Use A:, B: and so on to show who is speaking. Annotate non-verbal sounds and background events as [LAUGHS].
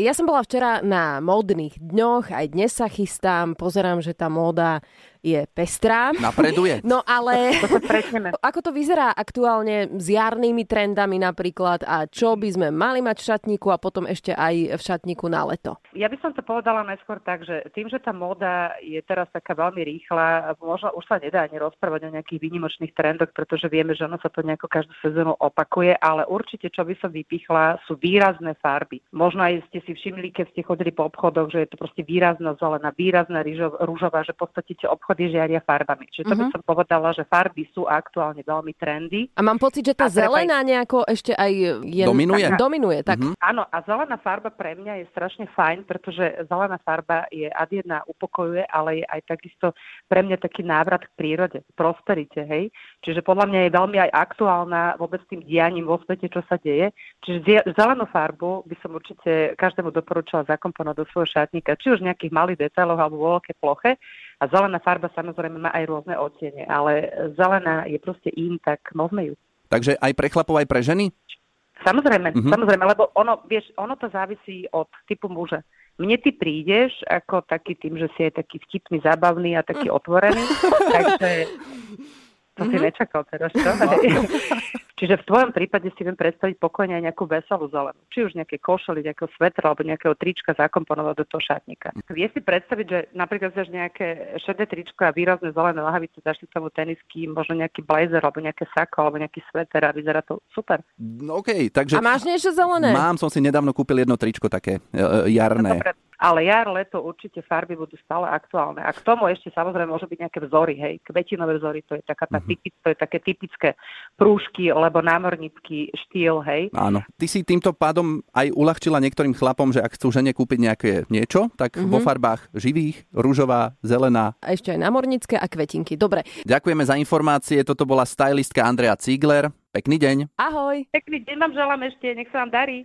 A: Ja som bola včera na módnych dňoch, aj dnes sa chystám, pozerám, že tá móda je pestrá.
B: Napreduje.
A: No ale [LAUGHS] ako to vyzerá aktuálne s jarnými trendami napríklad a čo by sme mali mať v šatníku a potom ešte aj v šatníku na leto?
C: Ja by som to povedala najskôr tak, že tým, že tá móda je teraz taká veľmi rýchla, možno už sa nedá ani rozprávať o nejakých výnimočných trendoch, pretože vieme, že ono sa to nejako každú sezónu opakuje, ale určite, čo by som vypichla, sú výrazné farby. Možno aj ste si všimli, keď ste chodili po obchodoch, že je to proste výrazná zelená, výrazná rúžová, že v podstate tie obchody žiaria farbami. Čiže to by
A: Mhm.
C: som povedala, že farby sú aktuálne veľmi trendy.
A: A mám pocit, že tá
C: A
A: zelená nejako ešte aj je...
B: Dominuje.
A: Dominuje, tak.
B: Mhm.
C: Áno, a zelená farba pre mňa je strašne fajn, pretože zelená farba je ad jedna upokojuje, ale je aj takisto pre mňa taký návrat k prírode, k prosperite, hej. Čiže podľa mňa je veľmi aj aktuálna vôbec tým dianím vo svete, čo sa deje. Čiže zelenú farbu by som určite každému doporučila zakomponovať do svojho šatníka, či už v nejakých malých detailoch alebo vo veľkej ploche. A zelená farba samozrejme má aj rôzne odtiene, ale zelená je proste in, tak nosme ju.
B: Takže aj pre chlapov, aj pre ženy?
C: Samozrejme,
B: Mhm.
C: mm-hmm. samozrejme, lebo ono, vieš, ono to závisí od typu muža. Mne ty prídeš ako taký tým, že si je taký vtipný, zábavný a taký [LAUGHS] otvorený, takže to si
A: Mhm.
C: nečakal teraz, čo? [LAUGHS] Čiže v tvojom prípade si viem predstaviť pokojne aj nejakú veselú zelenú. Či už nejaké košely, nejakého svetra alebo nejakého trička zakomponovať do toho šatníka. Vie si predstaviť, že napríklad dáš nejaké šedé tričko a výrazné zelené lahavice, dáš si tomu tenisky, možno nejaký blazer alebo nejaké sako alebo nejaký sveter a vyzerá to super.
B: No, OK, takže
A: A máš niečo zelené?
B: mám, som si nedávno kúpil jedno tričko také e, e, jarné.
C: Dobre, ale jar, leto určite farby budú stále aktuálne. A k tomu ešte samozrejme môžu byť nejaké vzory, hej, kvetinové vzory, to je, taká tá
B: Mhm.
C: typic, to je také typické prúžky alebo námornícky štýl, hej.
B: Áno. Ty si týmto pádom aj uľahčila niektorým chlapom, že ak chcú žene kúpiť nejaké niečo, tak
A: Mhm.
B: vo farbách živých, rúžová, zelená.
A: A ešte aj námornické a kvetinky. Dobre.
B: Ďakujeme za informácie. Toto bola stylistka Andrea Ziegler. Pekný deň.
A: Ahoj.
C: Pekný deň vám želám ešte, nech sa vám darí.